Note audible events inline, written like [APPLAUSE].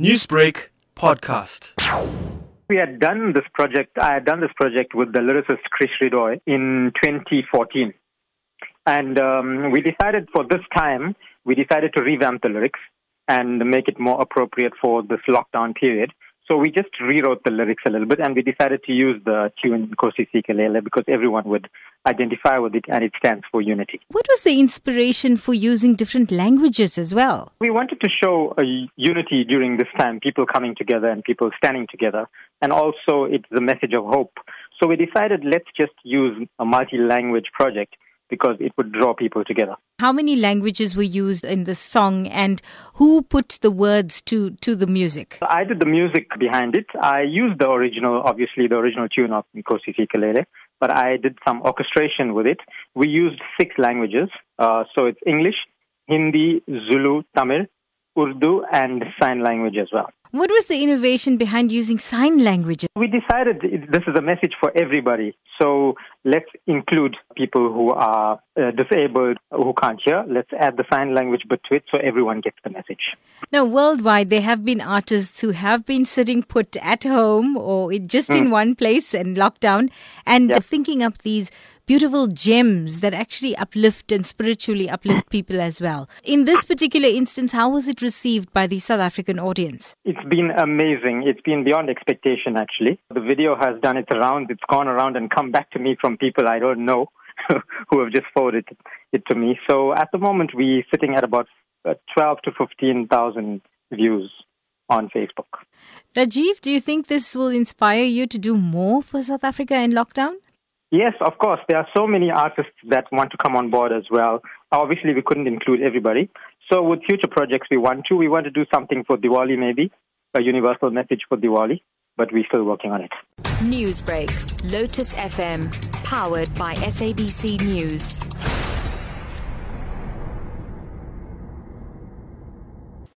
Newsbreak podcast. We had done this project, I had done this project with the lyricist Krish Ridoy in 2014. And um, we decided for this time, we decided to revamp the lyrics and make it more appropriate for this lockdown period. So we just rewrote the lyrics a little bit and we decided to use the tune Nkosi Sikelel because everyone would identify with it and it stands for unity. What was the inspiration for using different languages as well? We wanted to show a unity during this time, people coming together and people standing together. And also it's the message of hope. So we decided let's just use a multi-language project because it would draw people together. How many languages were used in the song and who put the words to, to the music? I did the music behind it. I used the original, obviously the original tune of Sikelele, but I did some orchestration with it. We used six languages. Uh, so it's English, Hindi, Zulu, Tamil, Urdu, and sign language as well. What was the innovation behind using sign language? We decided this is a message for everybody. So let's include people who are uh, disabled, who can't hear. Let's add the sign language bit to it so everyone gets the message. Now, worldwide, there have been artists who have been sitting put at home or just mm. in one place and lockdown and yep. thinking up these beautiful gems that actually uplift and spiritually uplift people as well. In this particular instance, how was it received by the South African audience? It's been amazing. It's been beyond expectation, actually. The video has done its rounds. It's gone around and come back to me from people I don't know [LAUGHS] who have just forwarded it to me. So at the moment, we're sitting at about uh, 12 to 15,000 views on Facebook. Rajive, do you think this will inspire you to do more for South Africa in lockdown? Yes, of course. There are so many artists that want to come on board as well. Obviously, we couldn't include everybody. So, with future projects, we want to. We want to do something for Diwali, maybe a universal message for Diwali, but we're still working on it. Newsbreak, Lotus FM, powered by SABC News.